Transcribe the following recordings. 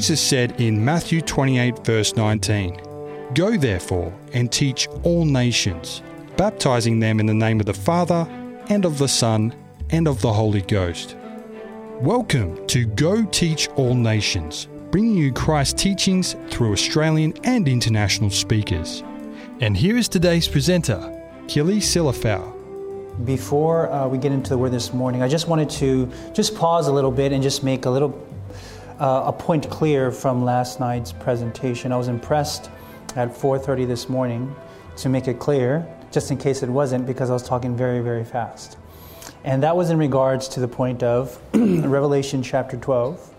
Jesus said in Matthew 28, verse 19, Go therefore and teach all nations, baptizing them in the name of the Father, and of the Son, and of the Holy Ghost. Welcome to Go Teach All Nations, bringing you Christ's teachings through Australian and international speakers. And here is today's presenter, Killy Silafau. Before uh, we get into the word this morning, I just wanted to just pause a little bit and just make a little uh, a point clear from last night's presentation. I was impressed at 4:30 this morning to make it clear, just in case it wasn't, because I was talking very, very fast. And that was in regards to the point of Revelation chapter 12.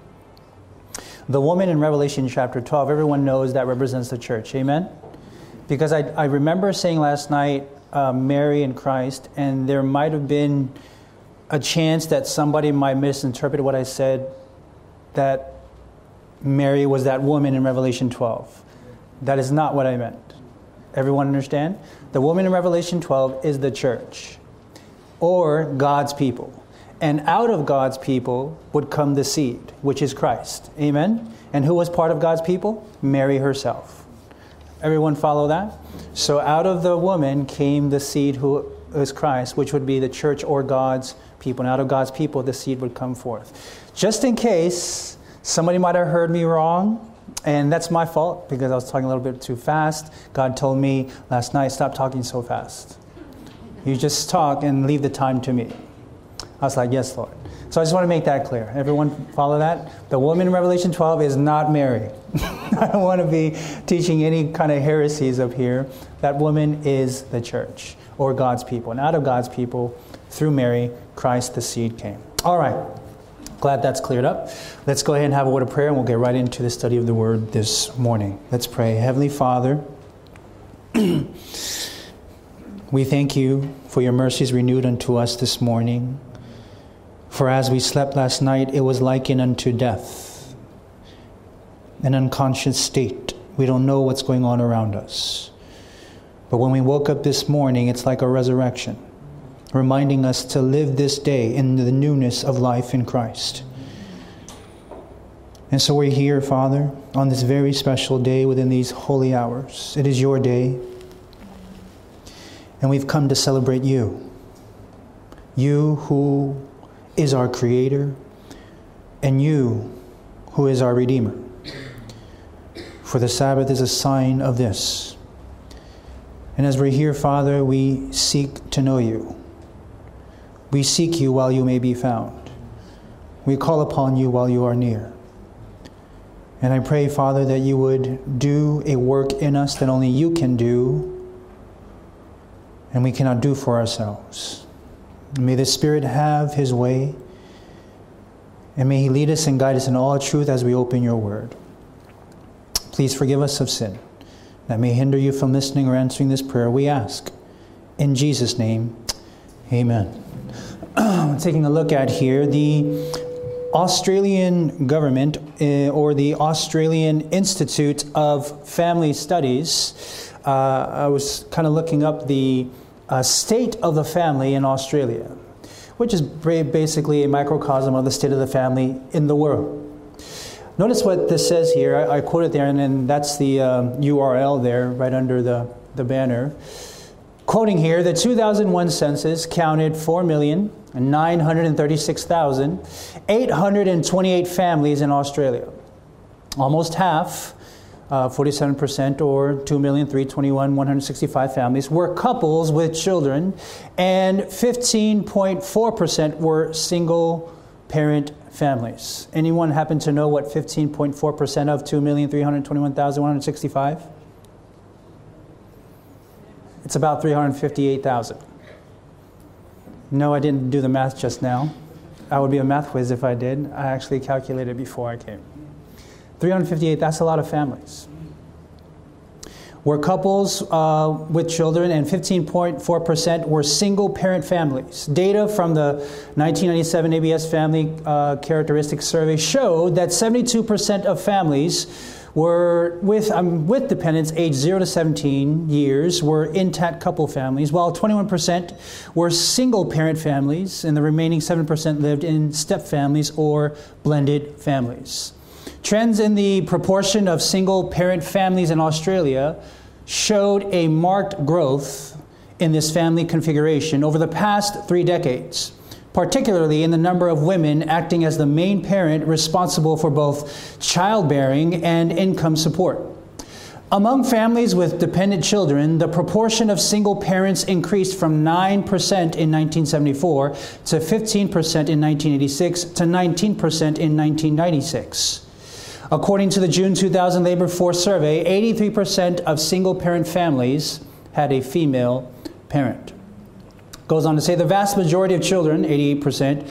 The woman in Revelation chapter 12, everyone knows that represents the church. Amen? Because I, I remember saying last night uh, Mary and Christ, and there might have been a chance that somebody might misinterpret what I said that Mary was that woman in Revelation 12. That is not what I meant. Everyone understand? The woman in Revelation 12 is the church or God's people. And out of God's people would come the seed, which is Christ. Amen? And who was part of God's people? Mary herself. Everyone follow that? So out of the woman came the seed who is Christ, which would be the church or God's people. And out of God's people, the seed would come forth. Just in case somebody might have heard me wrong, and that's my fault because I was talking a little bit too fast. God told me last night, stop talking so fast. You just talk and leave the time to me. I was like, yes, Lord. So I just want to make that clear. Everyone follow that? The woman in Revelation 12 is not Mary. I don't want to be teaching any kind of heresies up here. That woman is the church or God's people. And out of God's people, through Mary, Christ the seed came. All right. Glad that's cleared up. Let's go ahead and have a word of prayer and we'll get right into the study of the word this morning. Let's pray. Heavenly Father, we thank you for your mercies renewed unto us this morning. For as we slept last night, it was likened unto death, an unconscious state. We don't know what's going on around us. But when we woke up this morning, it's like a resurrection, reminding us to live this day in the newness of life in Christ. And so we're here, Father, on this very special day within these holy hours. It is your day. And we've come to celebrate you. You who is our Creator, and you who is our Redeemer. For the Sabbath is a sign of this. And as we're here, Father, we seek to know you. We seek you while you may be found. We call upon you while you are near. And I pray, Father, that you would do a work in us that only you can do and we cannot do for ourselves. May the Spirit have His way, and may He lead us and guide us in all truth as we open your word. Please forgive us of sin that may hinder you from listening or answering this prayer, we ask. In Jesus' name, amen. Taking a look at here, the Australian government uh, or the Australian Institute of Family Studies. Uh, I was kind of looking up the uh, state of the family in Australia, which is basically a microcosm of the state of the family in the world. Notice what this says here. I, I quote it there, and then that's the URL um, there, right under the, the banner. Quoting here, the 2001 census counted 4,936,828 families in Australia. Almost half uh, 47% or 2,321,165 families were couples with children, and 15.4% were single parent families. Anyone happen to know what 15.4% of 2,321,165? It's about 358,000. No, I didn't do the math just now. I would be a math whiz if I did. I actually calculated before I came. 358, that's a lot of families. Were couples uh, with children, and 15.4% were single parent families. Data from the 1997 ABS Family uh, Characteristics Survey showed that 72% of families were with, um, with dependents aged 0 to 17 years were intact couple families, while 21% were single parent families, and the remaining 7% lived in step families or blended families. Trends in the proportion of single parent families in Australia showed a marked growth in this family configuration over the past three decades, particularly in the number of women acting as the main parent responsible for both childbearing and income support. Among families with dependent children, the proportion of single parents increased from 9% in 1974 to 15% in 1986 to 19% in 1996. According to the June 2000 Labor Force Survey, 83% of single parent families had a female parent. Goes on to say the vast majority of children, 88%,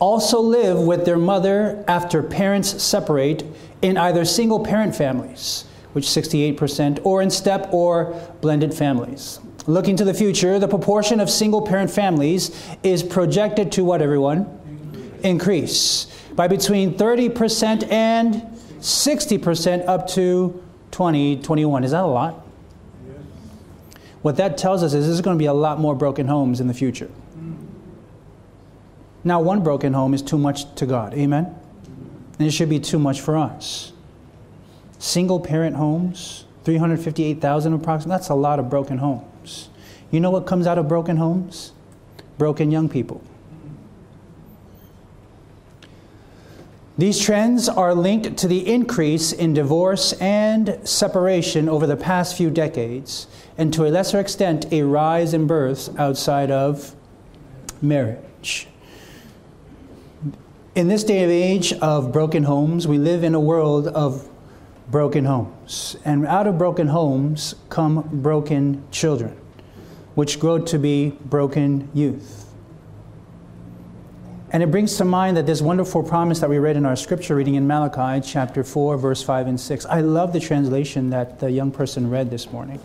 also live with their mother after parents separate in either single parent families, which 68%, or in step or blended families. Looking to the future, the proportion of single parent families is projected to what, everyone? Increase by between 30% and 60% up to 2021. Is that a lot? What that tells us is there's going to be a lot more broken homes in the future. Now, one broken home is too much to God. Amen? And it should be too much for us. Single parent homes, 358,000 approximately, that's a lot of broken homes. You know what comes out of broken homes? Broken young people. These trends are linked to the increase in divorce and separation over the past few decades, and to a lesser extent, a rise in births outside of marriage. In this day and age of broken homes, we live in a world of broken homes. And out of broken homes come broken children, which grow to be broken youth. And it brings to mind that this wonderful promise that we read in our scripture reading in Malachi chapter 4, verse 5 and 6. I love the translation that the young person read this morning.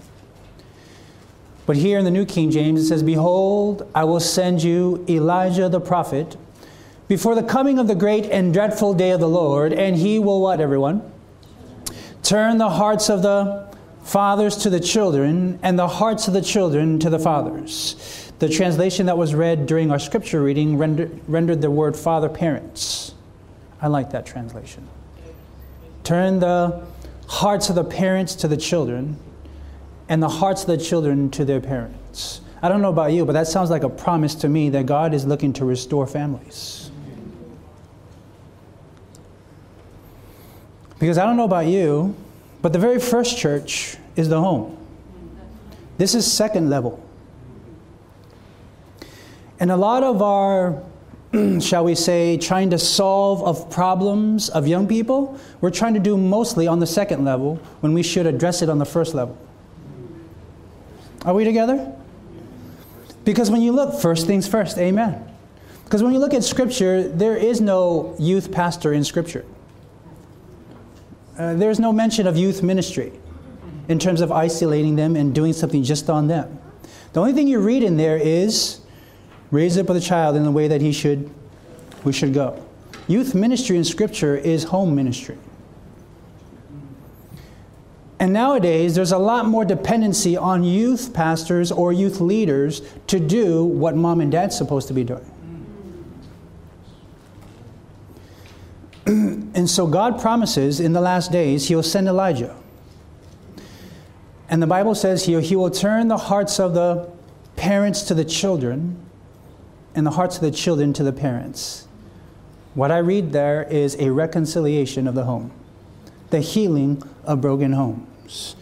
But here in the New King James, it says, Behold, I will send you Elijah the prophet before the coming of the great and dreadful day of the Lord, and he will what, everyone? Turn the hearts of the fathers to the children, and the hearts of the children to the fathers the translation that was read during our scripture reading rendered, rendered the word father parents. I like that translation. Turn the hearts of the parents to the children and the hearts of the children to their parents. I don't know about you, but that sounds like a promise to me that God is looking to restore families. Because I don't know about you, but the very first church is the home. This is second level. And a lot of our, shall we say, trying to solve of problems of young people, we're trying to do mostly on the second level when we should address it on the first level. Are we together? Because when you look, first things first, amen. Because when you look at Scripture, there is no youth pastor in Scripture. Uh, there's no mention of youth ministry in terms of isolating them and doing something just on them. The only thing you read in there is raise up a child in the way that he should, we should go. Youth ministry in Scripture is home ministry. And nowadays, there's a lot more dependency on youth pastors or youth leaders to do what mom and dad's supposed to be doing. and so God promises in the last days He'll send Elijah. And the Bible says he, he will turn the hearts of the parents to the children and the hearts of the children to the parents. What I read there is a reconciliation of the home, the healing of broken homes.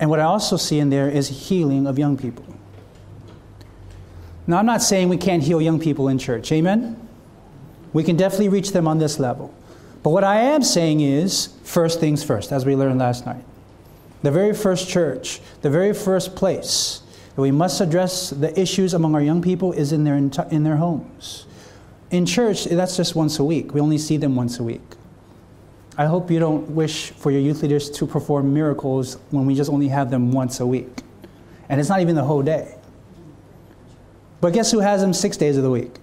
And what I also see in there is healing of young people. Now, I'm not saying we can't heal young people in church, amen? We can definitely reach them on this level. But what I am saying is first things first, as we learned last night. The very first church, the very first place that we must address the issues among our young people is in their, in their homes. In church, that's just once a week. We only see them once a week. I hope you don't wish for your youth leaders to perform miracles when we just only have them once a week. And it's not even the whole day. But guess who has them six days of the week?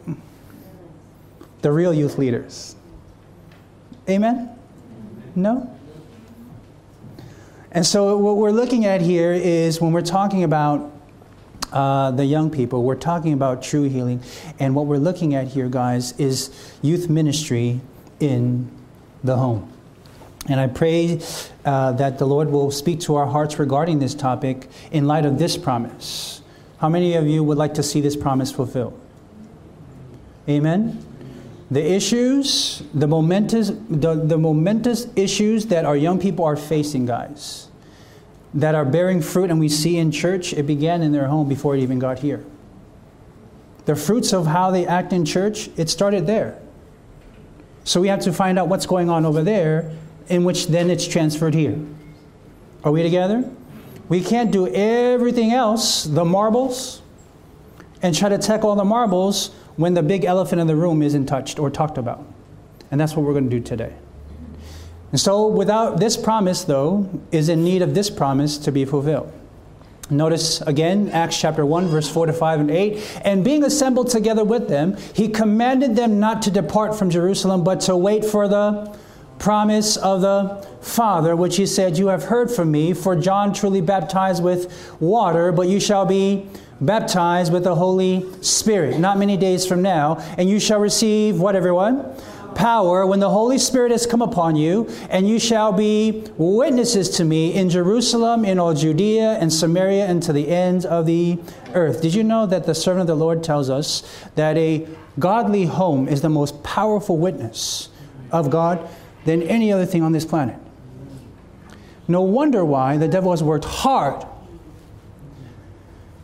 The real youth leaders. Amen? No? And so, what we're looking at here is when we're talking about uh, the young people. We're talking about true healing. And what we're looking at here, guys, is youth ministry in the home. And I pray uh, that the Lord will speak to our hearts regarding this topic in light of this promise. How many of you would like to see this promise fulfilled? Amen. The issues, the momentous, the, the momentous issues that our young people are facing, guys, that are bearing fruit and we see in church, it began in their home before it even got here. The fruits of how they act in church, it started there. So we have to find out what's going on over there, in which then it's transferred here. Are we together? We can't do everything else, the marbles, and try to tackle all the marbles when the big elephant in the room isn't touched or talked about. And that's what we're going to do today. And so, without this promise, though, is in need of this promise to be fulfilled. Notice again, Acts chapter 1, verse 4 to 5 and 8. And being assembled together with them, he commanded them not to depart from Jerusalem, but to wait for the promise of the Father, which he said, You have heard from me, for John truly baptized with water, but you shall be baptized with the Holy Spirit not many days from now, and you shall receive what, everyone? power when the Holy Spirit has come upon you, and you shall be witnesses to me in Jerusalem, in all Judea and Samaria, and to the ends of the earth. Did you know that the servant of the Lord tells us that a godly home is the most powerful witness of God than any other thing on this planet? No wonder why the devil has worked hard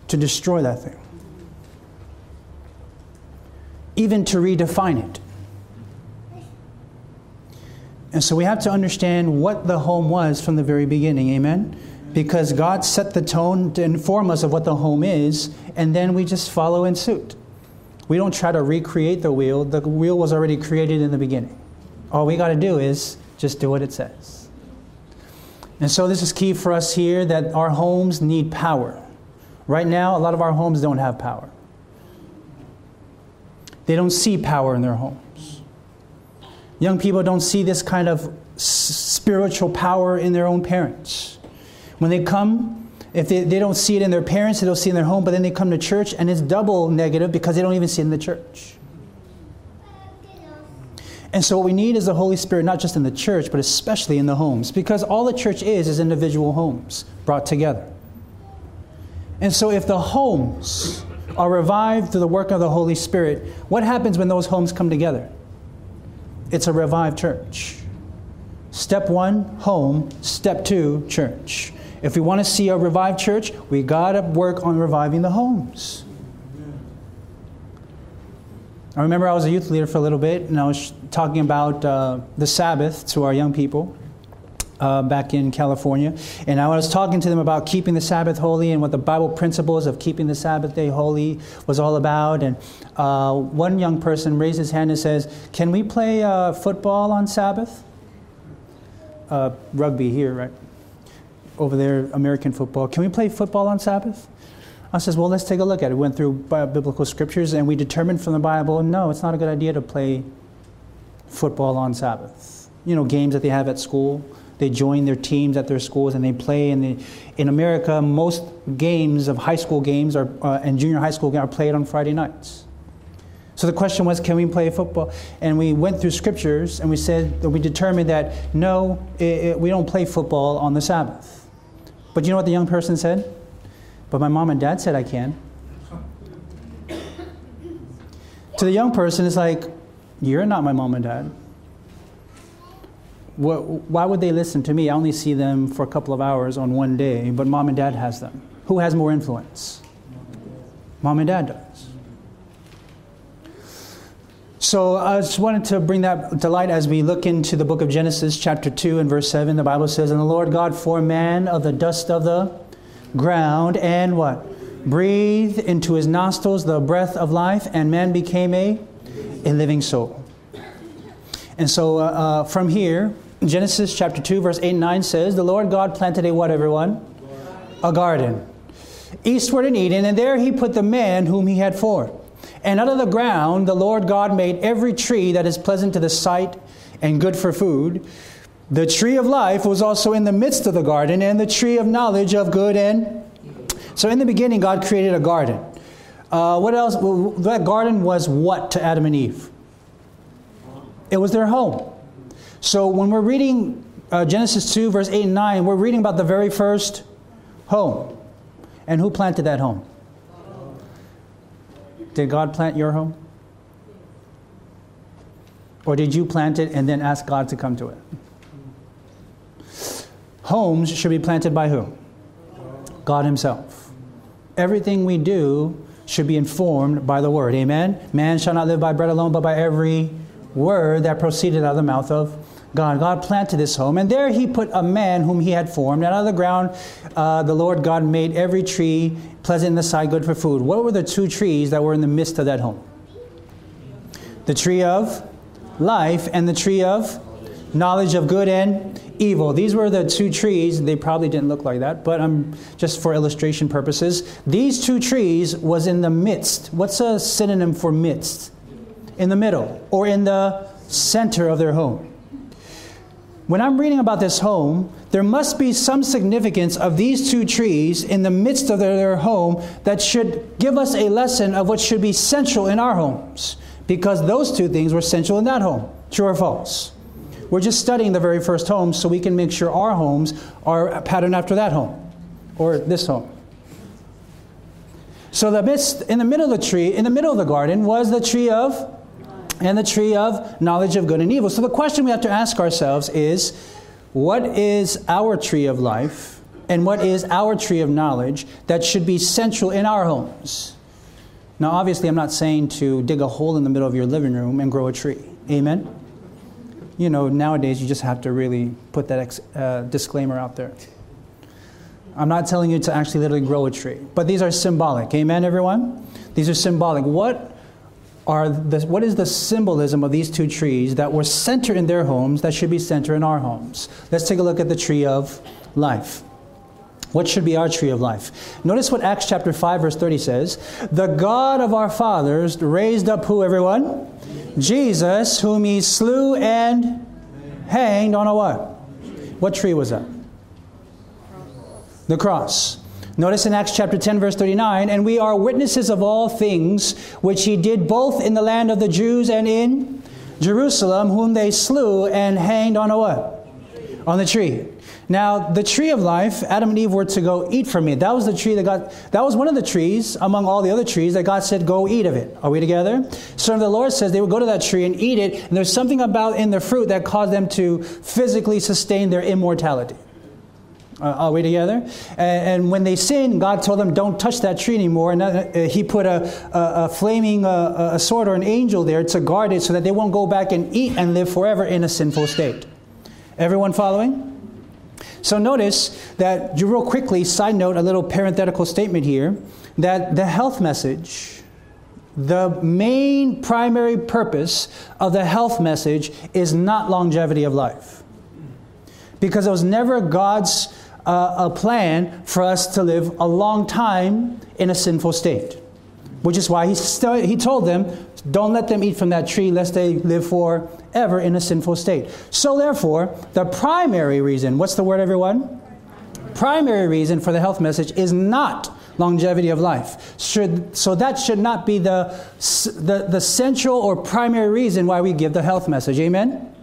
to destroy that thing, even to redefine it. And so we have to understand what the home was from the very beginning. Amen? Because God set the tone to inform us of what the home is, and then we just follow in suit. We don't try to recreate the wheel, the wheel was already created in the beginning. All we got to do is just do what it says. And so this is key for us here that our homes need power. Right now, a lot of our homes don't have power. They don't see power in their homes. Young people don't see this kind of spiritual power in their own parents. When they come, if they, they don't see it in their parents, they don't see it in their home, but then they come to church and it's double negative because they don't even see it in the church. And so, what we need is the Holy Spirit, not just in the church, but especially in the homes, because all the church is is individual homes brought together. And so, if the homes are revived through the work of the Holy Spirit, what happens when those homes come together? it's a revived church. Step one, home. Step two, church. If we want to see a revived church, we got to work on reviving the homes. I remember I was a youth leader for a little bit, and I was talking about uh, the Sabbath to our young people uh, back in California. And I was talking to them about keeping the Sabbath holy and what the Bible principles of keeping the Sabbath day holy was all about. And uh, one young person raised his hand and says, Can we play uh, football on Sabbath? Uh, rugby here, right? Over there, American football. Can we play football on Sabbath? I says, well, let's take a look at it. We went through biblical scriptures and we determined from the Bible, no, it's not a good idea to play football on Sabbath. You know, games that they have at school. They join their teams at their schools and they play. And they, in America, most games of high school games are, uh, and junior high school games are played on Friday nights. So the question was, can we play football? And we went through scriptures and we said, we determined that no, it, it, we don't play football on the Sabbath. But you know what the young person said? But my mom and dad said I can. to the young person, it's like, you're not my mom and dad why would they listen to me? I only see them for a couple of hours on one day, but mom and dad has them. Who has more influence? Mom and dad does. So I just wanted to bring that to light as we look into the book of Genesis, chapter 2 and verse 7. The Bible says, And the Lord God formed man of the dust of the ground and what? Breathed into his nostrils the breath of life, and man became a, a living soul. And so uh, uh, from here, Genesis chapter 2, verse 8 and 9 says, The Lord God planted a what, everyone? A garden. Eastward in Eden, and there he put the man whom he had formed. And out of the ground the Lord God made every tree that is pleasant to the sight and good for food. The tree of life was also in the midst of the garden, and the tree of knowledge of good and. So in the beginning, God created a garden. Uh, what else? Well, that garden was what to Adam and Eve? It was their home. So when we're reading uh, Genesis 2, verse 8 and 9, we're reading about the very first home. And who planted that home? Did God plant your home? Or did you plant it and then ask God to come to it? Homes should be planted by who? God Himself. Everything we do should be informed by the Word. Amen? Man shall not live by bread alone, but by every word that proceeded out of the mouth of God. God planted this home, and there He put a man whom He had formed. And out of the ground, uh, the Lord God made every tree pleasant in the sight, good for food. What were the two trees that were in the midst of that home? The tree of life and the tree of knowledge of good and evil. These were the two trees. They probably didn't look like that, but um, just for illustration purposes, these two trees was in the midst. What's a synonym for midst? In the middle or in the center of their home. When I'm reading about this home, there must be some significance of these two trees in the midst of their home that should give us a lesson of what should be central in our homes because those two things were central in that home. True or false? We're just studying the very first home so we can make sure our homes are patterned after that home or this home. So the midst, in the middle of the tree, in the middle of the garden, was the tree of and the tree of knowledge of good and evil. So the question we have to ask ourselves is what is our tree of life and what is our tree of knowledge that should be central in our homes? Now, obviously, I'm not saying to dig a hole in the middle of your living room and grow a tree. Amen? You know, nowadays you just have to really put that ex- uh, disclaimer out there. I'm not telling you to actually literally grow a tree, but these are symbolic. Amen, everyone? These are symbolic. What are the, what is the symbolism of these two trees that were center in their homes that should be center in our homes? Let's take a look at the tree of life. What should be our tree of life? Notice what Acts chapter 5 verse 30 says. The God of our fathers raised up who everyone? Jesus, whom he slew and hanged on a what? What tree was that? The cross. Notice in Acts chapter 10, verse 39, and we are witnesses of all things which he did both in the land of the Jews and in Jerusalem, whom they slew and hanged on a what? On the tree. Now, the tree of life, Adam and Eve were to go eat from it. That was the tree that God, that was one of the trees among all the other trees that God said, go eat of it. Are we together? So the Lord says they would go to that tree and eat it, and there's something about in the fruit that caused them to physically sustain their immortality. Uh, are we together? And, and, when they sinned, God told them, don't touch that tree anymore. And uh, He put a, a, a flaming uh, a sword or an angel there to guard it so that they won't go back and eat and live forever in a sinful state. Everyone following? So notice that, real quickly, side note, a little parenthetical statement here, that the health message, the main primary purpose of the health message is not longevity of life. Because it was never God's uh, a plan for us to live a long time in a sinful state. Which is why he, st- he told them, don't let them eat from that tree lest they live forever in a sinful state. So, therefore, the primary reason, what's the word, everyone? Primary reason for the health message is not longevity of life. Should, so, that should not be the, the, the central or primary reason why we give the health message. Amen?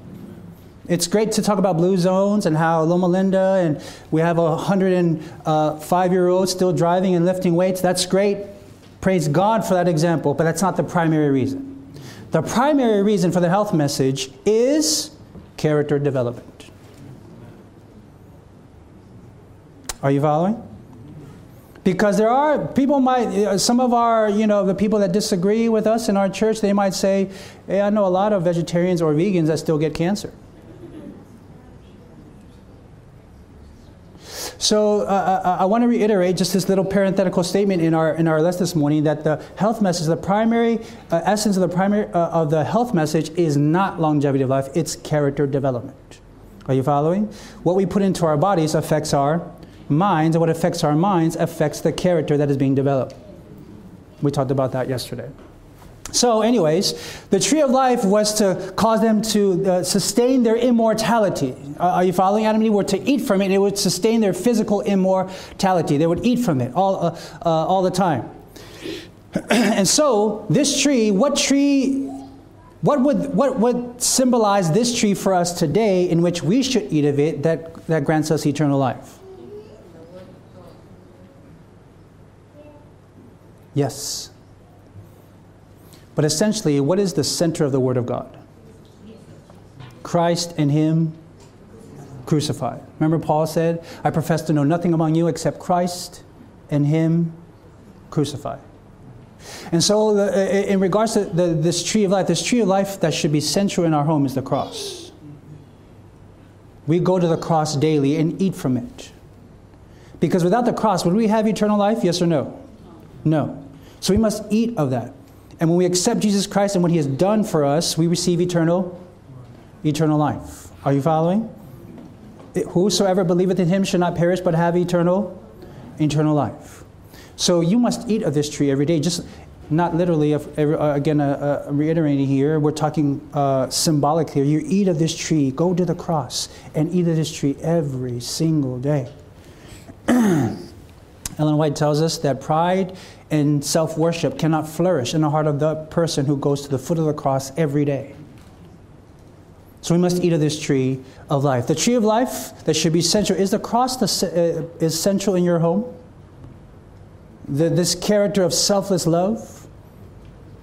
It's great to talk about blue zones and how Loma Linda and we have a 105 uh, year old still driving and lifting weights. That's great. Praise God for that example, but that's not the primary reason. The primary reason for the health message is character development. Are you following? Because there are people might some of our you know the people that disagree with us in our church they might say, hey, I know a lot of vegetarians or vegans that still get cancer. So uh, uh, I, I want to reiterate just this little parenthetical statement in our in our lesson this morning that the health message, the primary uh, essence of the primary uh, of the health message is not longevity of life; it's character development. Are you following? What we put into our bodies affects our minds, and what affects our minds affects the character that is being developed. We talked about that yesterday. So, anyways, the tree of life was to cause them to uh, sustain their immortality. Uh, are you following? Adam and Eve were to eat from it, and it would sustain their physical immortality. They would eat from it all, uh, uh all the time. and so, this tree, what tree What would, what would symbolize this tree for us today in which we should eat of it that, that grants us eternal life? Yes. But essentially, what is the center of the Word of God? Christ and Him crucified. Remember, Paul said, I profess to know nothing among you except Christ and Him crucified. And so, the, in regards to the, this tree of life, this tree of life that should be central in our home is the cross. We go to the cross daily and eat from it. Because without the cross, would we have eternal life? Yes or no? No. So we must eat of that. And when we accept Jesus Christ and what he has done for us, we receive eternal eternal life. Are you following? Whosoever believeth in him shall not perish but have eternal eternal life. So you must eat of this tree every day. Just not literally, uh, again, uh, uh, reiterating here, we're talking uh, symbolic here. You eat of this tree, go to the cross, and eat of this tree every single day. Ellen White tells us that pride and self worship cannot flourish in the heart of the person who goes to the foot of the cross every day. So we must eat of this tree of life. The tree of life that should be central is the cross uh, is central in your home the, this character of selfless love,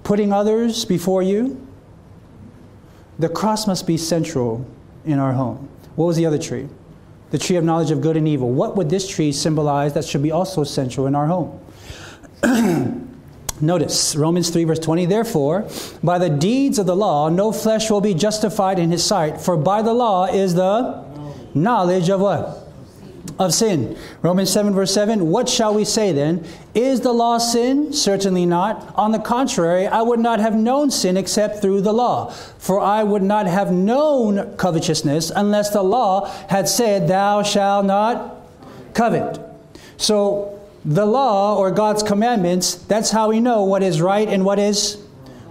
putting others before you. The cross must be central in our home. What was the other tree? The tree of knowledge of good and evil. What would this tree symbolize that should be also central in our home? Notice Romans 3, verse 20. Therefore, by the deeds of the law, no flesh will be justified in his sight, for by the law is the knowledge of what? Of sin. Romans 7, verse 7 What shall we say then? Is the law sin? Certainly not. On the contrary, I would not have known sin except through the law. For I would not have known covetousness unless the law had said, Thou shalt not covet. So, the law or God's commandments, that's how we know what is right and what is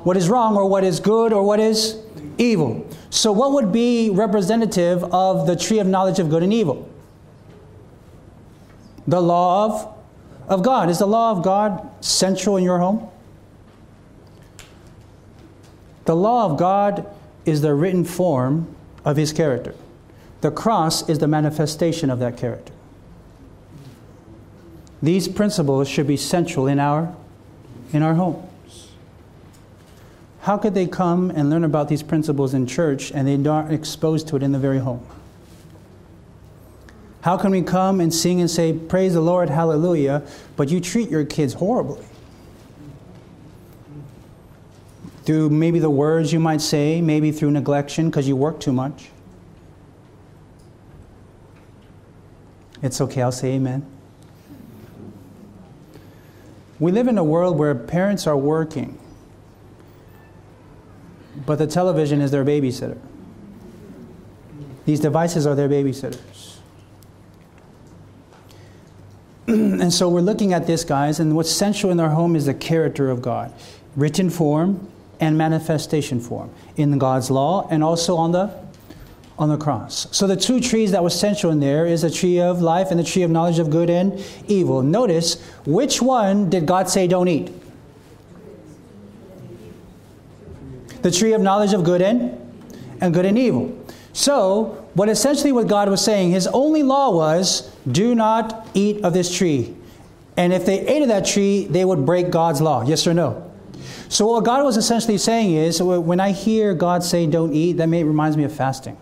what is wrong or what is good or what is evil. So what would be representative of the tree of knowledge of good and evil? The law of, of God. Is the law of God central in your home? The law of God is the written form of his character. The cross is the manifestation of that character. These principles should be central in our, in our homes. How could they come and learn about these principles in church and they aren't exposed to it in the very home? How can we come and sing and say, Praise the Lord, hallelujah, but you treat your kids horribly? Through maybe the words you might say, maybe through neglection because you work too much. It's okay, I'll say amen. We live in a world where parents are working, but the television is their babysitter. These devices are their babysitters. and so we're looking at this, guys, and what's central in our home is the character of God, written form and manifestation form in God's law and also on the on the cross. So the two trees that was central in there is the tree of life and the tree of knowledge of good and evil. Notice which one did God say don't eat? The tree of knowledge of good and and good and evil. So, what essentially what God was saying, his only law was do not eat of this tree. And if they ate of that tree, they would break God's law. Yes or no? So, what God was essentially saying is when I hear God say don't eat, that may, reminds me of fasting.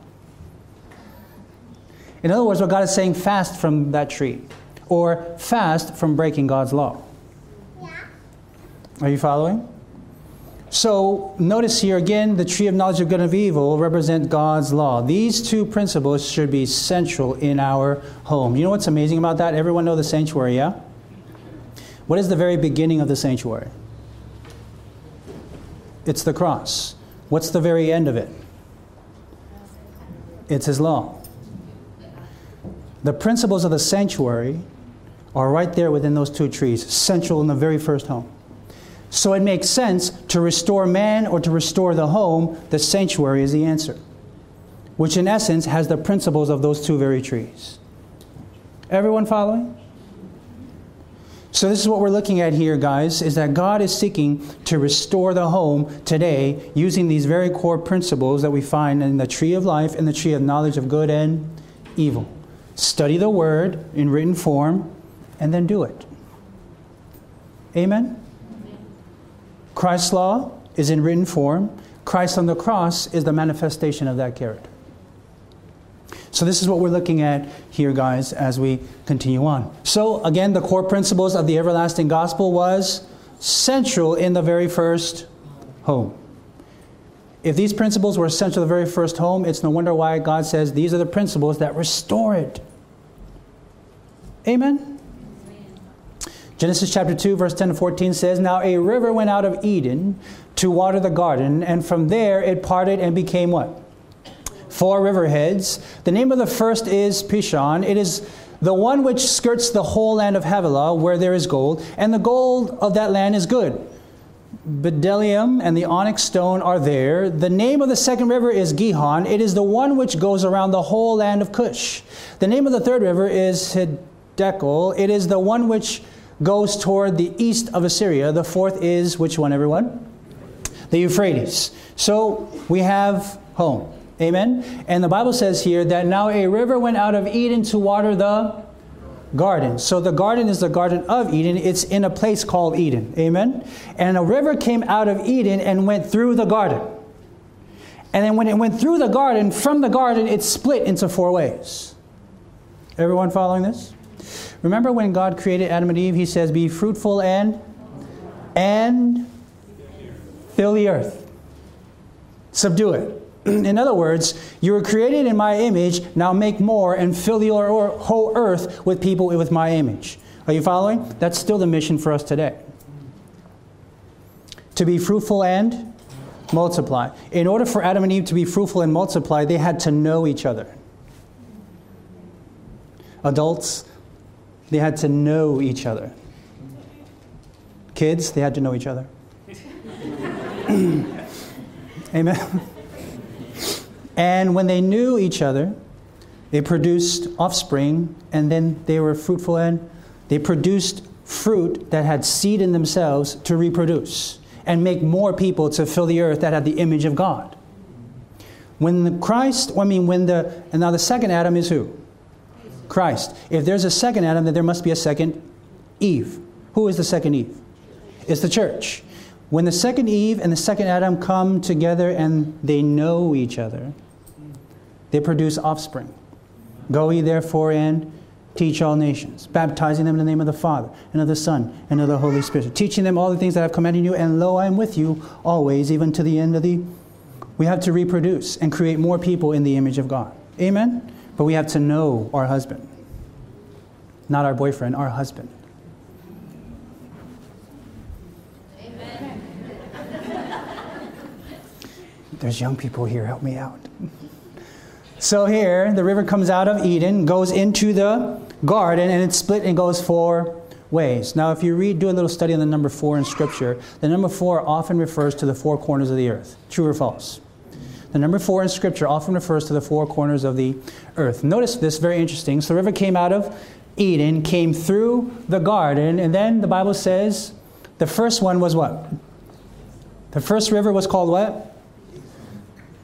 In other words, what God is saying, fast from that tree, or fast from breaking God's law. Are you following? So notice here again, the tree of knowledge of good and evil represent God's law. These two principles should be central in our home. You know what's amazing about that? Everyone know the sanctuary, yeah? What is the very beginning of the sanctuary? It's the cross. What's the very end of it? It's his law. The principles of the sanctuary are right there within those two trees, central in the very first home. So it makes sense to restore man or to restore the home, the sanctuary is the answer, which in essence has the principles of those two very trees. Everyone following? So this is what we're looking at here, guys, is that God is seeking to restore the home today using these very core principles that we find in the tree of life and the tree of knowledge of good and evil. Study the word in written form and then do it. Amen. Christ's law is in written form. Christ on the cross is the manifestation of that character. So, this is what we're looking at here, guys, as we continue on. So, again, the core principles of the everlasting gospel was central in the very first home. If these principles were central to the very first home, it's no wonder why God says these are the principles that restore it. Amen? Genesis chapter 2, verse 10 to 14 says, Now a river went out of Eden to water the garden, and from there it parted and became what? four river heads. The name of the first is Pishon. It is the one which skirts the whole land of Havilah, where there is gold, and the gold of that land is good. Bdellium and the onyx stone are there. The name of the second river is Gihon. It is the one which goes around the whole land of Cush. The name of the third river is Hiddekel. It is the one which goes toward the east of Assyria. The fourth is which one, everyone? The Euphrates. So we have home. Amen? And the Bible says here that now a river went out of Eden to water the garden. So the garden is the Garden of Eden. It's in a place called Eden. Amen? And a river came out of Eden and went through the garden. And then when it went through the garden, from the garden, it split into four ways. Everyone following this? Remember when God created Adam and Eve, he says, Be fruitful and and fill the earth. Subdue it. in other words, you were created in my image, now make more and fill the whole earth with people with my image. Are you following? That's still the mission for us today. To be fruitful and multiply. In order for Adam and Eve to be fruitful and multiply, they had to know each other. Adults, they had to know each other. Kids, they had to know each other. Amen. And when they knew each other, they produced offspring, and then they were fruitful and they produced fruit that had seed in themselves to reproduce and make more people to fill the earth that had the image of God. When the Christ, I mean, when the, and now the second Adam is who? Christ. If there's a second Adam, then there must be a second Eve. Who is the second Eve? It's the church. When the second Eve and the second Adam come together and they know each other, they produce offspring. Go ye therefore and teach all nations, baptizing them in the name of the Father, and of the Son, and of the Holy Spirit, teaching them all the things that I have commanded you, and lo, I am with you always, even to the end of the. We have to reproduce and create more people in the image of God. Amen? But we have to know our husband. Not our boyfriend, our husband. There's young people here, help me out. So here, the river comes out of Eden, goes into the garden, and it's split and goes four ways. Now, if you read, do a little study on the number four in Scripture, the number four often refers to the four corners of the earth. True or false? The number four in Scripture often refers to the four corners of the earth. Notice this, very interesting. So the river came out of Eden, came through the garden, and then the Bible says the first one was what? The first river was called what?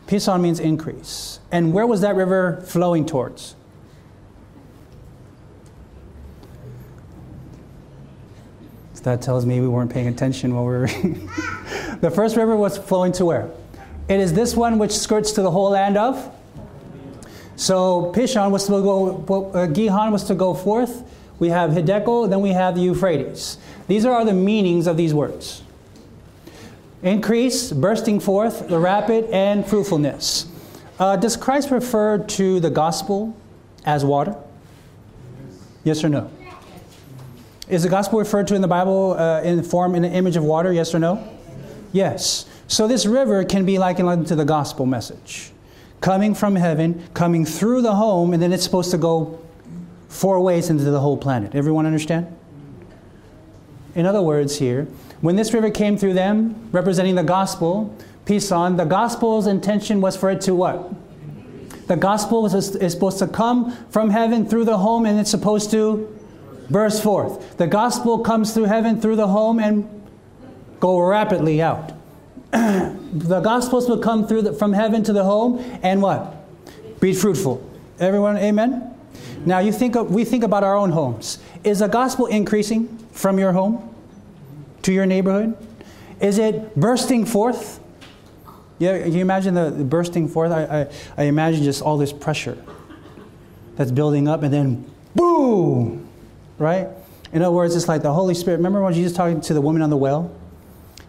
Pison means increase. And where was that river flowing towards? That tells me we weren't paying attention while we were reading. the first river was flowing to where? It is this one which skirts to the whole land of. So Pishon was to go, uh, Gihon was to go forth. We have Hiddekel, then we have the Euphrates. These are the meanings of these words increase, bursting forth, the rapid, and fruitfulness. Uh, does Christ refer to the gospel as water? Yes or no? Is the gospel referred to in the Bible uh, in form, in the image of water? Yes or no? Yes. So this river can be likened to the gospel message. Coming from heaven, coming through the home, and then it's supposed to go four ways into the whole planet. Everyone understand? In other words, here, when this river came through them, representing the gospel, Pishon, the gospel's intention was for it to what? The gospel is, is supposed to come from heaven through the home, and it's supposed to burst forth. The gospel comes through heaven, through the home, and go rapidly out. the gospels will come through the, from heaven to the home, and what? Be fruitful. Everyone, amen? Now you think of, we think about our own homes. Is the gospel increasing from your home to your neighborhood? Is it bursting forth? Yeah, you imagine the, the bursting forth? I, I, I imagine just all this pressure that's building up, and then boom, right? In other words, it's like the Holy Spirit. Remember when Jesus talking to the woman on the well?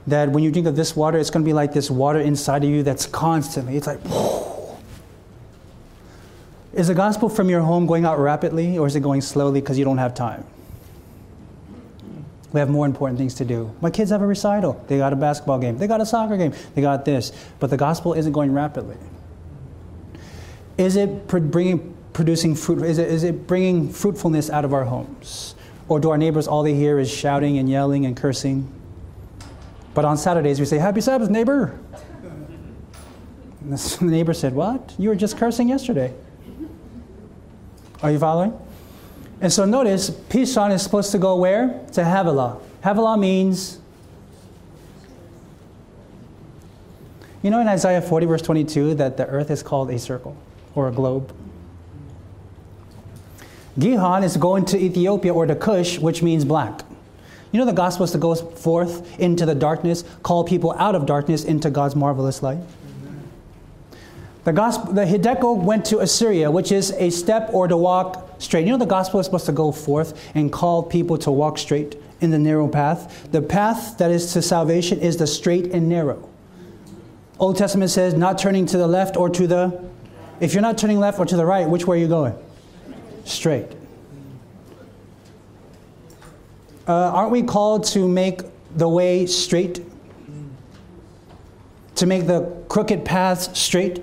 That when you drink of this water, it's going to be like this water inside of you that's constantly. It's like. whoa. Is the gospel from your home going out rapidly, or is it going slowly because you don't have time? We have more important things to do. My kids have a recital. They got a basketball game. They got a soccer game. They got this. But the gospel isn't going rapidly. Is it bringing, producing fruit? Is it, is it bringing fruitfulness out of our homes? Or do our neighbors, all they hear is shouting and yelling and cursing? But on Saturdays, we say, Happy Sabbath, neighbor. And the neighbor said, What? You were just cursing yesterday. Are you following? And so notice, Pishon is supposed to go where? To Havilah. Havilah means. You know in Isaiah 40, verse 22, that the earth is called a circle or a globe? Gihon is going to Ethiopia or to Cush, which means black. You know the gospel is to go forth into the darkness, call people out of darkness into God's marvelous light? The gospel, the Hiddekel went to Assyria, which is a step or to walk straight. You know, the gospel is supposed to go forth and call people to walk straight in the narrow path. The path that is to salvation is the straight and narrow. Old Testament says, not turning to the left or to the. If you're not turning left or to the right, which way are you going? Straight. Uh, aren't we called to make the way straight? To make the crooked paths straight?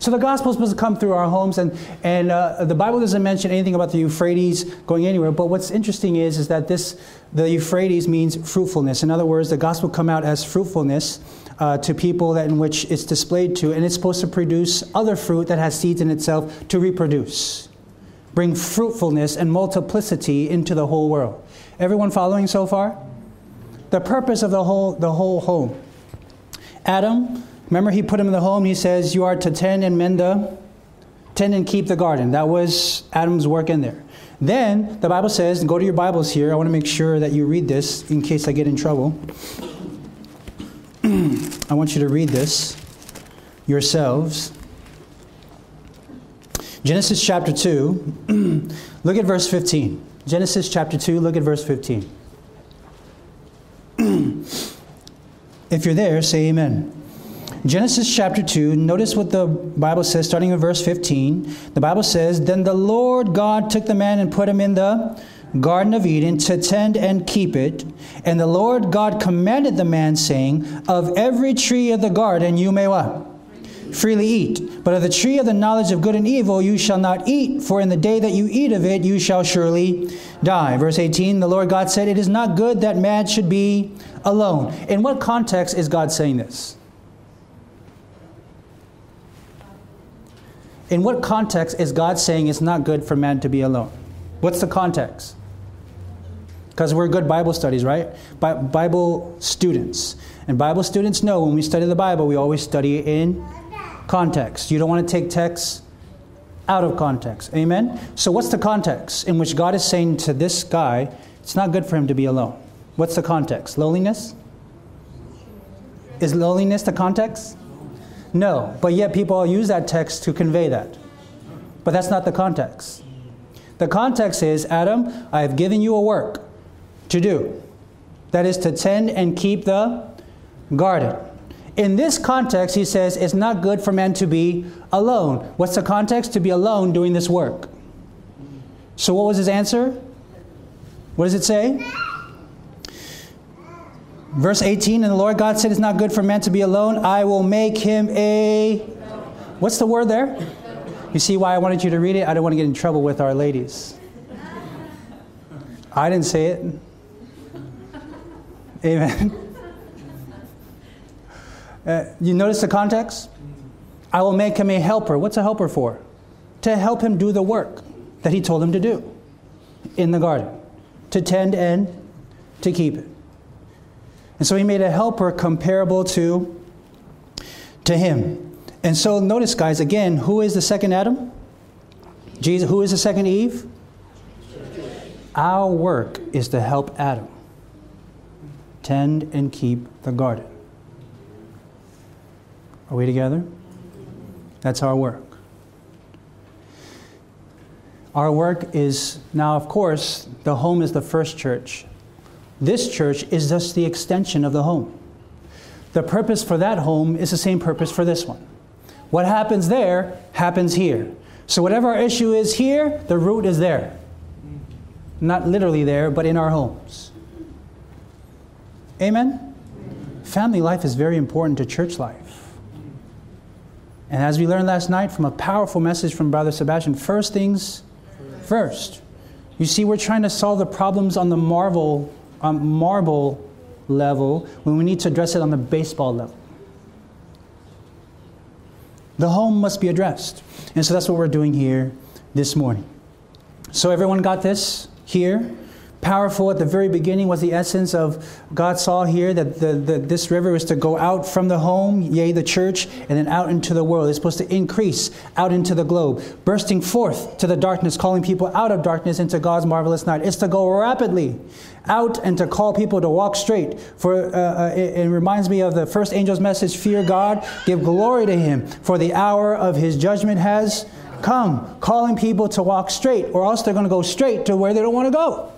So the gospel is supposed to come through our homes, and, and uh, the Bible doesn't mention anything about the Euphrates going anywhere. But what's interesting is, is that this, the Euphrates means fruitfulness. In other words, the gospel come out as fruitfulness uh, to people that in which it's displayed to, and it's supposed to produce other fruit that has seeds in itself to reproduce, bring fruitfulness and multiplicity into the whole world. Everyone following so far? The purpose of the whole, the whole home. Adam Remember, he put him in the home. He says, You are to tend and mend the, tend and keep the garden. That was Adam's work in there. Then the Bible says, and go to your Bibles here. I want to make sure that you read this in case I get in trouble. I want you to read this yourselves. Genesis chapter 2, look at verse 15. Genesis chapter 2, look at verse 15. if you're there, say amen. Genesis chapter 2, notice what the Bible says, starting in verse 15. The Bible says, Then the Lord God took the man and put him in the Garden of Eden to tend and keep it. And the Lord God commanded the man, saying, Of every tree of the garden you may what? Freely eat. But of the tree of the knowledge of good and evil you shall not eat, for in the day that you eat of it you shall surely die. Verse 18, the Lord God said, It is not good that man should be alone. In what context is God saying this? In what context is God saying it's not good for man to be alone? What's the context? Because we're good Bible studies, right? Bible students. And Bible students know when we study the Bible, we always study it in context. You don't want to take texts out of context. Amen? So, what's the context in which God is saying to this guy, it's not good for him to be alone? What's the context? Loneliness? Is loneliness the context? No, but yet people use that text to convey that. But that's not the context. The context is Adam, I have given you a work to do. That is to tend and keep the garden. In this context, he says it's not good for man to be alone. What's the context? To be alone doing this work. So, what was his answer? What does it say? Verse 18, and the Lord God said, It's not good for man to be alone. I will make him a. What's the word there? You see why I wanted you to read it? I don't want to get in trouble with our ladies. I didn't say it. Amen. Uh, you notice the context? I will make him a helper. What's a helper for? To help him do the work that he told him to do. in the garden to tend and to keep it. And so he made a helper comparable to, to him. And so notice, guys, again, who is the second Adam? Jesus. Who is the second Eve? Our work is to help Adam tend and keep the garden. Are we together? That's our work. Our work is now, of course, the home is the first church. This church is just the extension of the home. The purpose for that home is the same purpose for this one. What happens there happens here. So, whatever our issue is here, the root is there. Not literally there, but in our homes. Amen? Family life is very important to church life. And as we learned last night from a powerful message from Brother Sebastian, first things first. You see, we're trying to solve the problems on the marvel, um, marble level when we need to address it on the baseball level. The home must be addressed. And so that's what we're doing here this morning. So, everyone got this here? Powerful at the very beginning was the essence of God saw here that the, the, this river is to go out from the home, yea, the church, and then out into the world. It's supposed to increase out into the globe, bursting forth to the darkness, calling people out of darkness into God's marvelous night. It's to go rapidly out and to call people to walk straight. For uh, uh, it, it reminds me of the first angel's message: "Fear God, give glory to Him, for the hour of His judgment has." come, calling people to walk straight, or else they're going to go straight to where they don't want to go.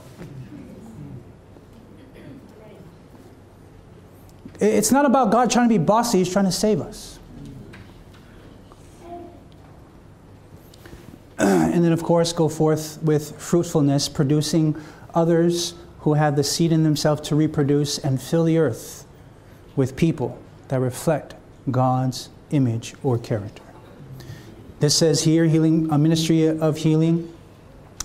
It's not about God trying to be bossy, He's trying to save us. and then, of course, go forth with fruitfulness, producing others who have the seed in themselves to reproduce and fill the earth with people that reflect God's image or character. This says here, healing, a ministry of healing.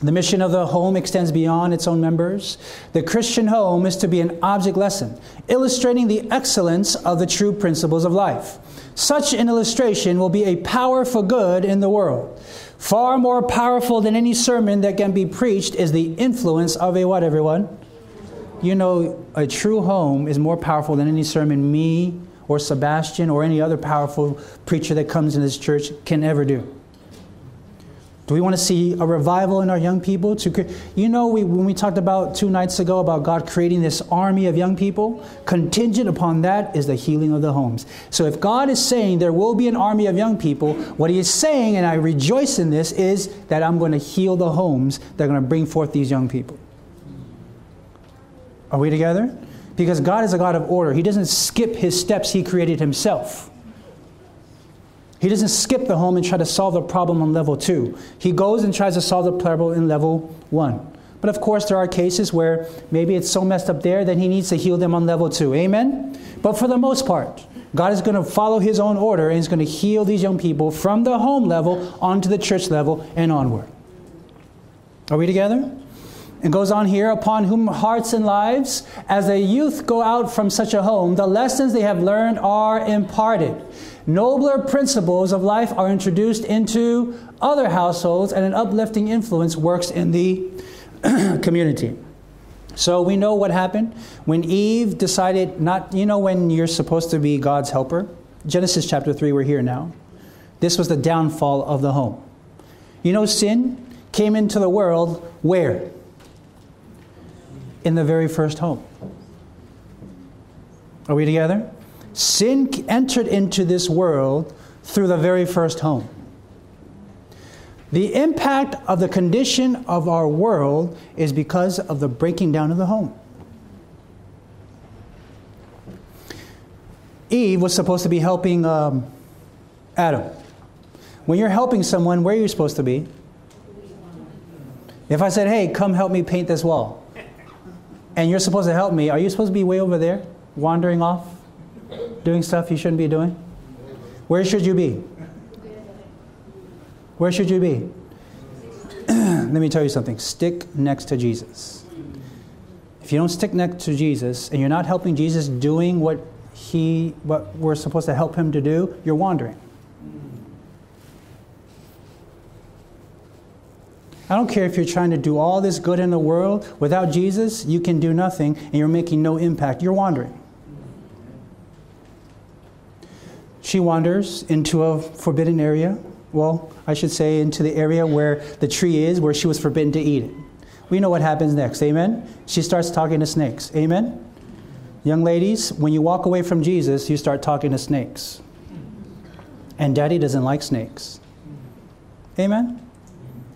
The mission of the home extends beyond its own members. The Christian home is to be an object lesson, illustrating the excellence of the true principles of life. Such an illustration will be a power for good in the world. Far more powerful than any sermon that can be preached is the influence of a what, everyone? You know, a true home is more powerful than any sermon me or Sebastian or any other powerful preacher that comes in this church can ever do. Do we want to see a revival in our young people? To you know, we, when we talked about two nights ago about God creating this army of young people, contingent upon that is the healing of the homes. So if God is saying there will be an army of young people, what He is saying, and I rejoice in this, is that I'm going to heal the homes that are going to bring forth these young people. Are we together? Because God is a God of order. He doesn't skip his steps he created himself. He doesn't skip the home and try to solve the problem on level two. He goes and tries to solve the problem in level one. But of course, there are cases where maybe it's so messed up there that he needs to heal them on level two. Amen? But for the most part, God is going to follow his own order and he's going to heal these young people from the home level onto the church level and onward. Are we together? It goes on here, upon whom hearts and lives, as a youth go out from such a home, the lessons they have learned are imparted. Nobler principles of life are introduced into other households, and an uplifting influence works in the community. So we know what happened when Eve decided not, you know, when you're supposed to be God's helper? Genesis chapter 3, we're here now. This was the downfall of the home. You know, sin came into the world where? In the very first home. Are we together? Sin entered into this world through the very first home. The impact of the condition of our world is because of the breaking down of the home. Eve was supposed to be helping um, Adam. When you're helping someone, where are you supposed to be? If I said, hey, come help me paint this wall, and you're supposed to help me, are you supposed to be way over there, wandering off, doing stuff you shouldn't be doing? Where should you be? Where should you be? Let me tell you something stick next to Jesus. If you don't stick next to Jesus and you're not helping Jesus doing what he what we're supposed to help him to do, you're wandering. I don't care if you're trying to do all this good in the world. Without Jesus, you can do nothing and you're making no impact. You're wandering. She wanders into a forbidden area. Well, I should say into the area where the tree is, where she was forbidden to eat it. We know what happens next. Amen? She starts talking to snakes. Amen? Young ladies, when you walk away from Jesus, you start talking to snakes. And daddy doesn't like snakes. Amen?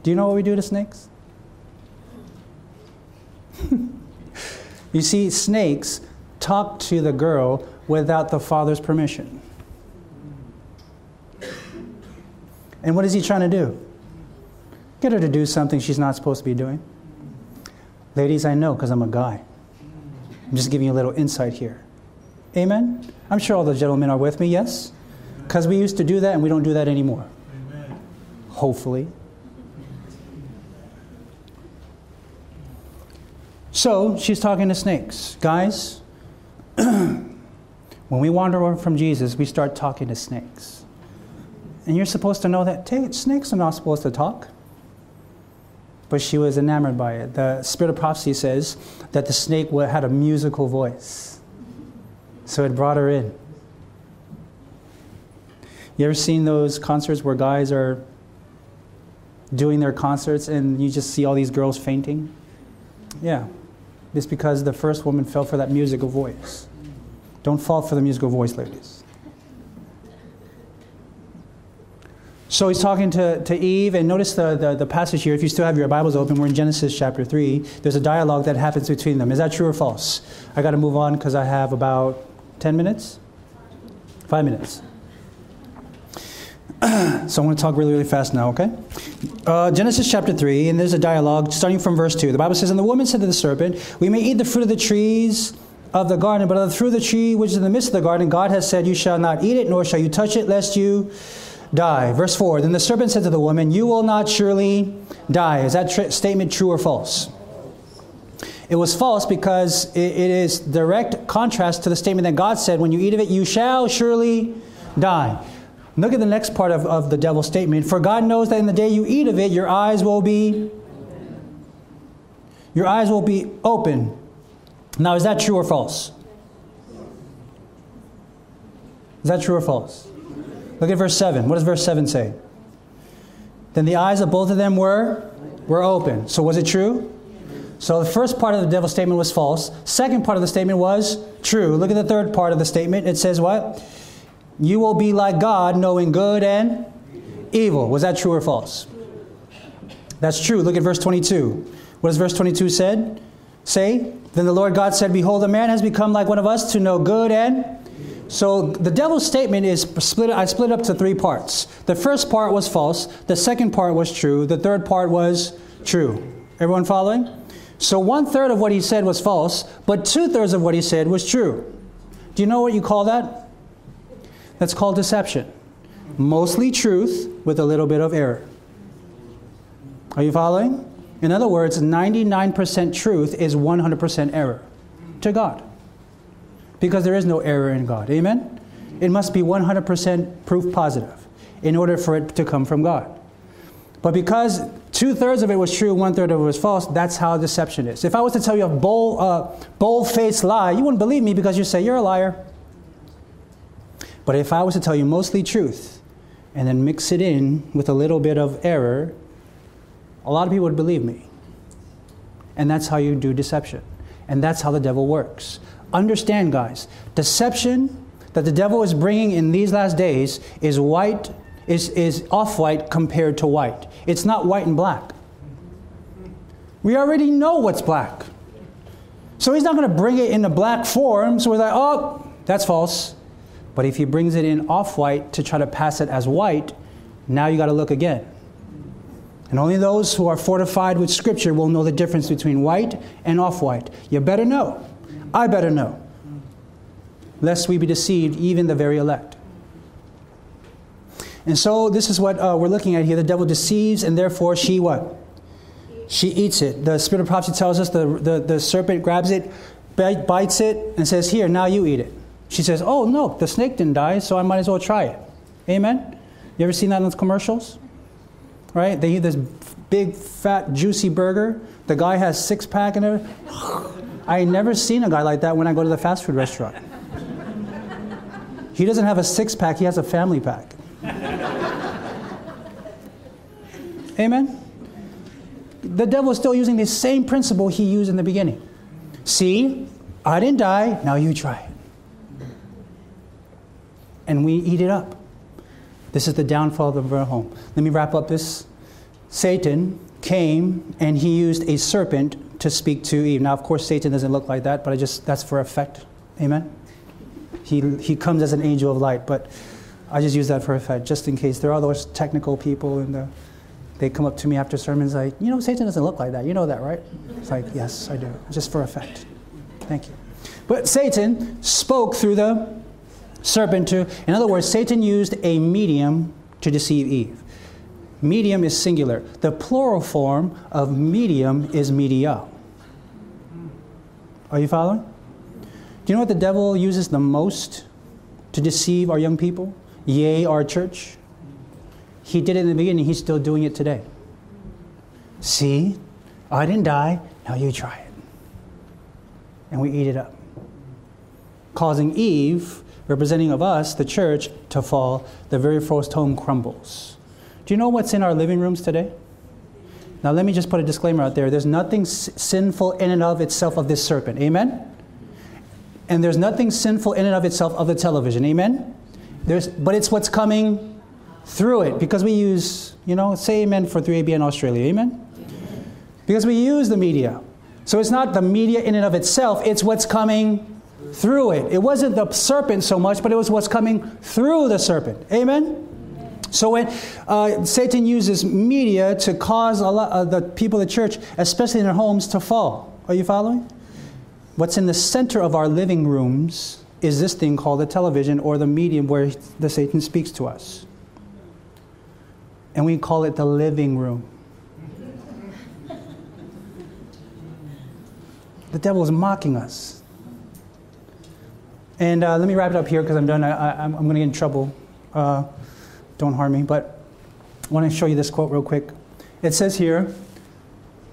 Do you know what we do to snakes? you see, snakes talk to the girl without the father's permission. And what is he trying to do? Get her to do something she's not supposed to be doing. Ladies, I know because I'm a guy. I'm just giving you a little insight here. Amen? I'm sure all the gentlemen are with me, yes? Because we used to do that and we don't do that anymore. Amen. Hopefully. So she's talking to snakes. Guys, when we wander away from Jesus, we start talking to snakes. And you're supposed to know that snakes are not supposed to talk. But she was enamored by it. The spirit of prophecy says that the snake had a musical voice. So it brought her in. You ever seen those concerts where guys are doing their concerts and you just see all these girls fainting? Yeah. It's because the first woman fell for that musical voice. Don't fall for the musical voice, ladies. So he's talking to, to Eve, and notice the, the, the, passage here. If you still have your Bibles open, we're in Genesis chapter 3. There's a dialogue that happens between them. Is that true or false? I got to move on because I have about 10 minutes? Five minutes. so I'm going to talk really, really fast now, okay? Uh, Genesis chapter 3, and there's a dialogue starting from verse 2. The Bible says, And the woman said to the serpent, We may eat the fruit of the trees of the garden, but of the fruit of the tree which is in the midst of the garden, God has said, You shall not eat it, nor shall you touch it, lest you die. Verse 4 Then the serpent said to the woman, You will not surely die. Is that tr- statement true or false? It was false because it, it is direct contrast to the statement that God said, When you eat of it, you shall surely die. Look at the next part of, of the devil's statement. For God knows that in the day you eat of it, your eyes will be your eyes will be open. Now, is that true or false? Is that true or false? Look at verse 7. What does verse 7 say? Then the eyes of both of them were were open. So was it true? So the first part of the devil's statement was false. Second part of the statement was true. Look at the third part of the statement. It says what? You will be like God, knowing good and evil. Was that true or false? That's true. Look at verse 22. What does verse 22 said? Say, then the Lord God said, Behold, a man has become like one of us to know good and so the devil's statement is split. I split up to three parts. The first part was false. The second part was true. The third part was true. Everyone following? So one third of what he said was false, but two thirds of what he said was true. Do you know what you call that? That's called deception. Mostly truth with a little bit of error. Are you following? In other words, 99% truth is 100% error to God because there is no error in God. Amen? It must be 100% proof positive in order for it to come from God. But because two thirds of it was true, one third of it was false, that's how deception is. If I was to tell you a bold, uh, bold faced lie, you wouldn't believe me because you say, You're a liar. But if I was to tell you mostly truth and then mix it in with a little bit of error, a lot of people would believe me. And that's how you do deception. And that's how the devil works. Understand, guys, deception that the devil is bringing in these last days is white, is, is off white compared to white. It's not white and black. We already know what's black. So he's not going to bring it in a black form, so we're like, oh, that's false. But if he brings it in off white to try to pass it as white, now you got to look again. And only those who are fortified with Scripture will know the difference between white and off white. You better know. I better know, lest we be deceived, even the very elect. And so this is what uh, we're looking at here. The devil deceives, and therefore she what? She eats it. The spirit of prophecy tells us the, the, the serpent grabs it, bites it, and says, Here, now you eat it. She says, Oh, no, the snake didn't die, so I might as well try it. Amen? You ever seen that in those commercials? Right? They eat this big, fat, juicy burger. The guy has six pack and everything. I never seen a guy like that when I go to the fast food restaurant. He doesn't have a six pack, he has a family pack. Amen? The devil is still using the same principle he used in the beginning. See, I didn't die, now you try it. And we eat it up. This is the downfall of our home. Let me wrap up this. Satan came and he used a serpent to speak to Eve. Now, of course, Satan doesn't look like that, but I just that's for effect. Amen. He he comes as an angel of light, but I just use that for effect, just in case there are those technical people and the, they come up to me after sermons like, you know, Satan doesn't look like that. You know that, right? It's like, yes, I do. Just for effect. Thank you. But Satan spoke through the serpent to, in other words, Satan used a medium to deceive Eve. Medium is singular. The plural form of medium is media. Are you following? Do you know what the devil uses the most to deceive our young people? Yea, our church. He did it in the beginning, he's still doing it today. See, I didn't die, now you try it. And we eat it up. Causing Eve, representing of us, the church, to fall, the very first home crumbles. Do you know what's in our living rooms today? Now, let me just put a disclaimer out there. There's nothing s- sinful in and of itself of this serpent. Amen? And there's nothing sinful in and of itself of the television. Amen? There's, but it's what's coming through it because we use, you know, say amen for 3ABN Australia. Amen? Because we use the media. So it's not the media in and of itself, it's what's coming through it. It wasn't the serpent so much, but it was what's coming through the serpent. Amen? So when uh, Satan uses media to cause a lot of the people of the church, especially in their homes, to fall. Are you following? What's in the center of our living rooms is this thing called the television or the medium where the Satan speaks to us. And we call it the living room. The devil is mocking us. And uh, let me wrap it up here because I'm done. I, am going to get in trouble. Uh, don't harm me. But I want to show you this quote real quick. It says here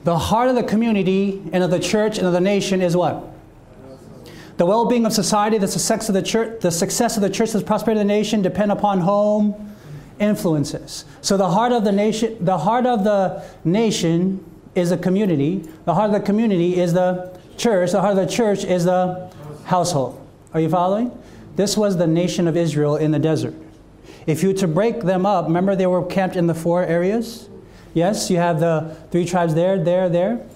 The heart of the community and of the church and of the nation is what? The well being of society, the success of the church, the success of the church, the prosperity of the nation depend upon home influences. So the heart of the nation, the heart of the nation is the community. The heart of the community is the church. The heart of the church is the household. Are you following? This was the nation of Israel in the desert. If you were to break them up, remember they were camped in the four areas? Yes, you have the three tribes there, there, there.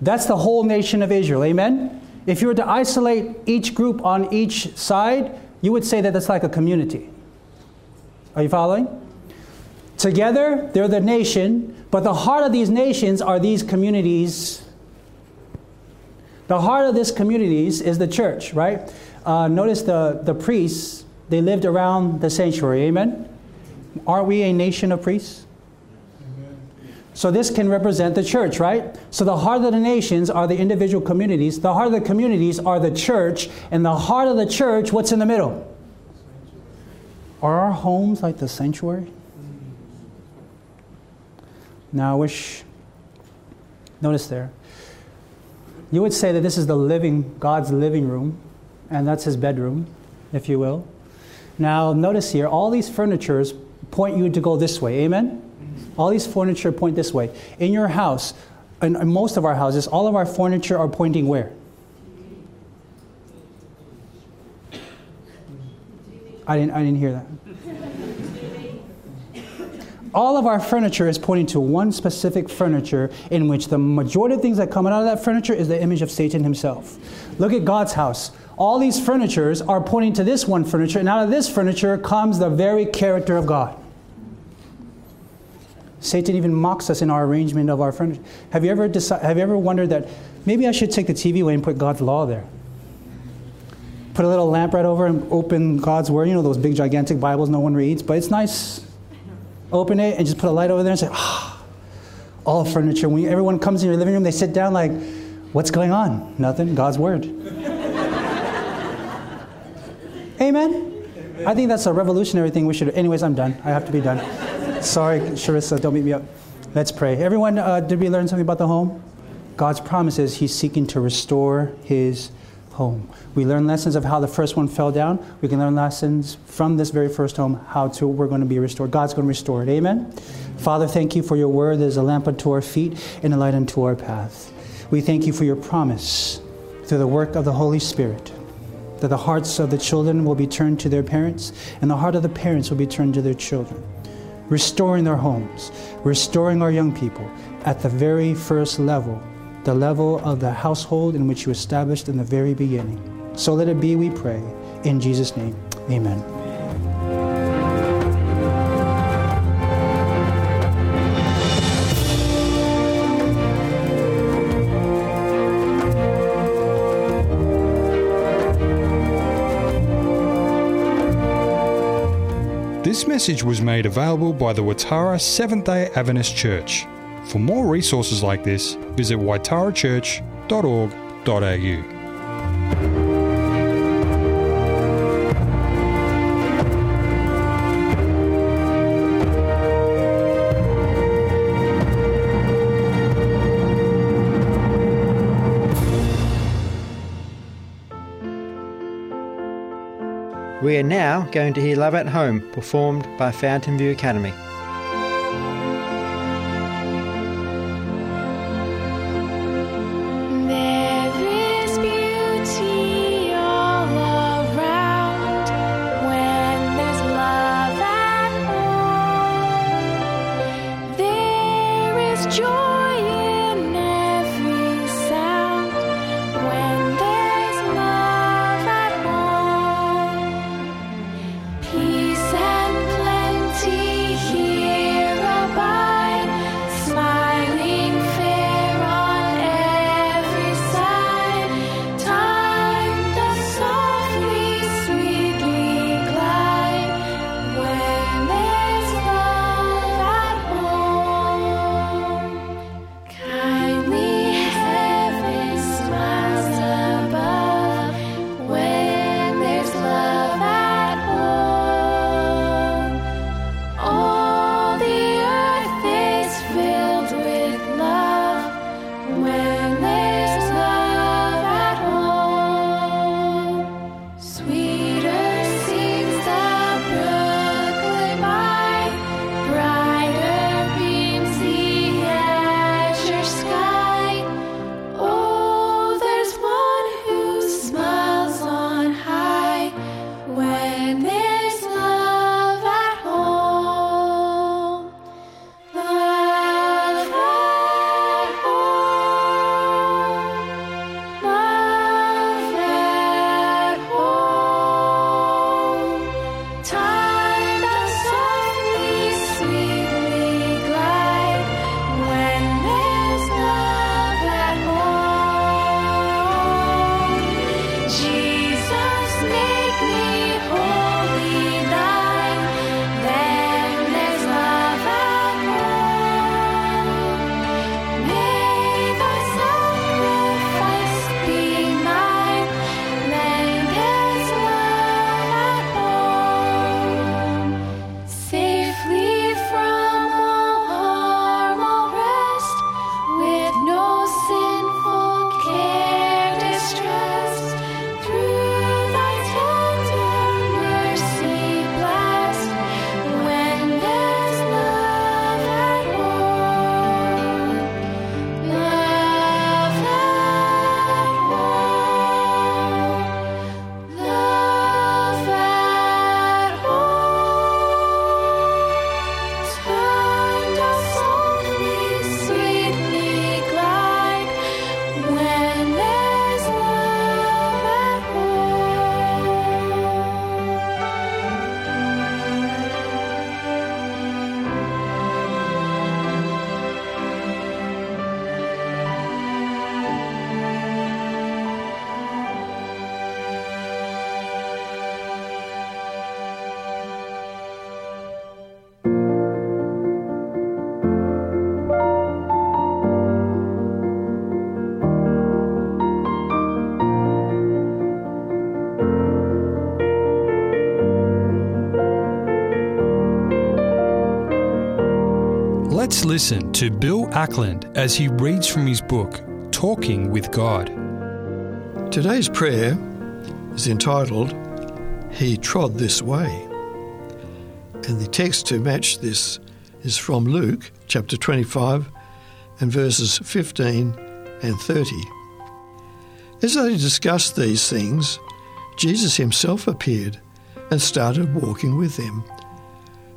That's the whole nation of Israel. Amen? If you were to isolate each group on each side, you would say that that's like a community. Are you following? Together, they're the nation, but the heart of these nations are these communities. The heart of these communities is the church, right? Uh, notice the, the priests, they lived around the sanctuary. Amen? Aren't we a nation of priests? So this can represent the church, right? So the heart of the nations are the individual communities. The heart of the communities are the church. And the heart of the church, what's in the middle? Are our homes like the sanctuary? Now I wish, notice there, you would say that this is the living, God's living room, and that's his bedroom, if you will. Now notice here, all these furnitures point you to go this way, amen? All these furniture point this way. In your house, in, most of our houses, all of our furniture are pointing where? I didn't, I didn't hear that. All of our furniture is pointing to one specific furniture in which the majority of things that come out of that furniture is the image of Satan himself. Look at God's house. All these furnitures are pointing to this one furniture, and out of this furniture comes the very character of God. Satan even mocks us in our arrangement of our furniture. Have you ever decided, have you ever wondered that maybe I should take the TV away and put God's law there? Put a little lamp right over and open God's word. You know those big gigantic Bibles no one reads, but it's nice. Open it and just put a light over there and say, ah, all furniture. When everyone comes in your living room, they sit down like, what's going on? Nothing. God's word. Amen. I think that's a revolutionary thing we should. Anyways, I'm done. I have to be done. Sorry, Sharissa, don't beat me up. Let's pray. Everyone, uh, did we learn something about the home? God's promise is He's seeking to restore His home. We learn lessons of how the first one fell down. We can learn lessons from this very first home how to we're going to be restored. God's going to restore it. Amen. Father, thank you for your word is a lamp unto our feet and a light unto our path. We thank you for your promise through the work of the Holy Spirit that the hearts of the children will be turned to their parents and the heart of the parents will be turned to their children, restoring their homes, restoring our young people at the very first level the level of the household in which you established in the very beginning. So let it be, we pray. In Jesus' name, amen. This message was made available by the Waitara Seventh day Adventist Church. For more resources like this, visit waitarachurch.org.au. We are now going to hear Love at Home performed by Fountainview Academy. Listen to Bill Ackland as he reads from his book, Talking with God. Today's prayer is entitled, He Trod This Way. And the text to match this is from Luke chapter 25 and verses 15 and 30. As they discussed these things, Jesus himself appeared and started walking with them.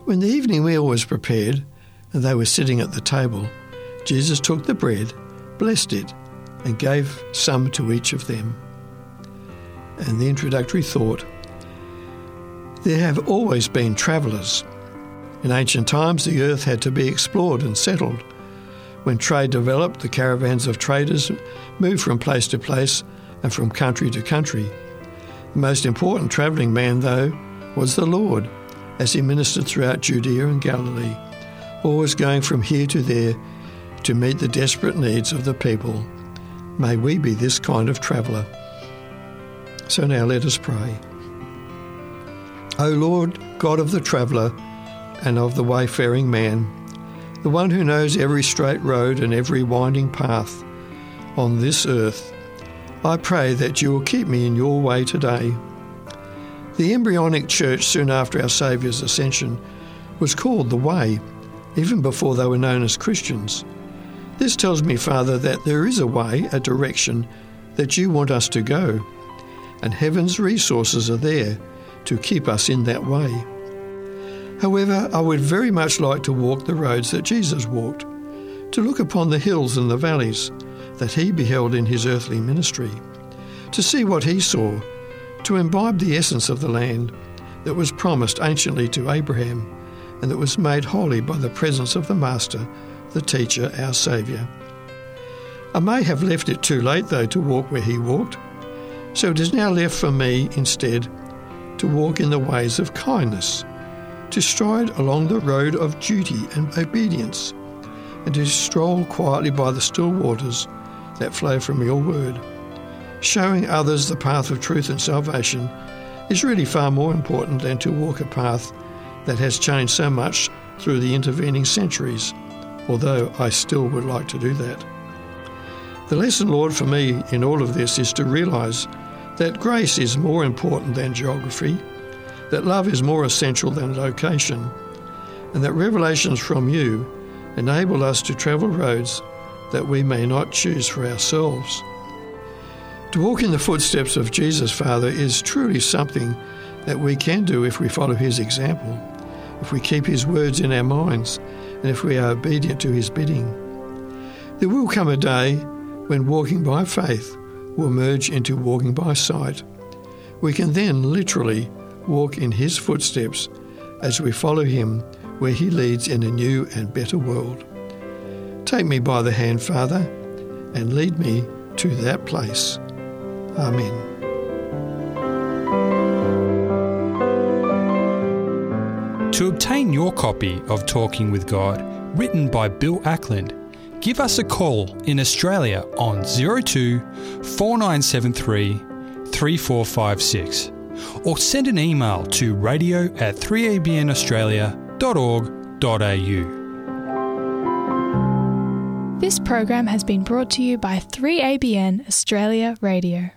When the evening meal was prepared and they were sitting at the table, Jesus took the bread, blessed it, and gave some to each of them. And the introductory thought There have always been travellers. In ancient times, the earth had to be explored and settled. When trade developed, the caravans of traders moved from place to place and from country to country. The most important travelling man, though, was the Lord, as he ministered throughout Judea and Galilee, always going from here to there to meet the desperate needs of the people. May we be this kind of traveller. So now let us pray. O Lord, God of the traveller and of the wayfaring man, the one who knows every straight road and every winding path on this earth, I pray that you will keep me in your way today. The embryonic church soon after our Saviour's ascension was called the Way, even before they were known as Christians. This tells me, Father, that there is a way, a direction that you want us to go, and heaven's resources are there to keep us in that way. However, I would very much like to walk the roads that Jesus walked, to look upon the hills and the valleys that he beheld in his earthly ministry, to see what he saw, to imbibe the essence of the land that was promised anciently to Abraham and that was made holy by the presence of the Master, the Teacher, our Saviour. I may have left it too late, though, to walk where he walked, so it is now left for me, instead, to walk in the ways of kindness, to stride along the road of duty and obedience, and to stroll quietly by the still waters that flow from your word. Showing others the path of truth and salvation is really far more important than to walk a path that has changed so much through the intervening centuries, although I still would like to do that. The lesson, Lord, for me in all of this is to realise that grace is more important than geography, that love is more essential than location, and that revelations from you enable us to travel roads that we may not choose for ourselves. To walk in the footsteps of Jesus, Father, is truly something that we can do if we follow his example, if we keep his words in our minds, and if we are obedient to his bidding. There will come a day when walking by faith will merge into walking by sight. We can then literally walk in his footsteps as we follow him where he leads in a new and better world. Take me by the hand, Father, and lead me to that place. Amen. To obtain your copy of Talking with God, written by Bill Ackland, give us a call in Australia on 02 4973 3456 or send an email to radio at 3abnaustralia.org.au. This program has been brought to you by 3ABN Australia Radio.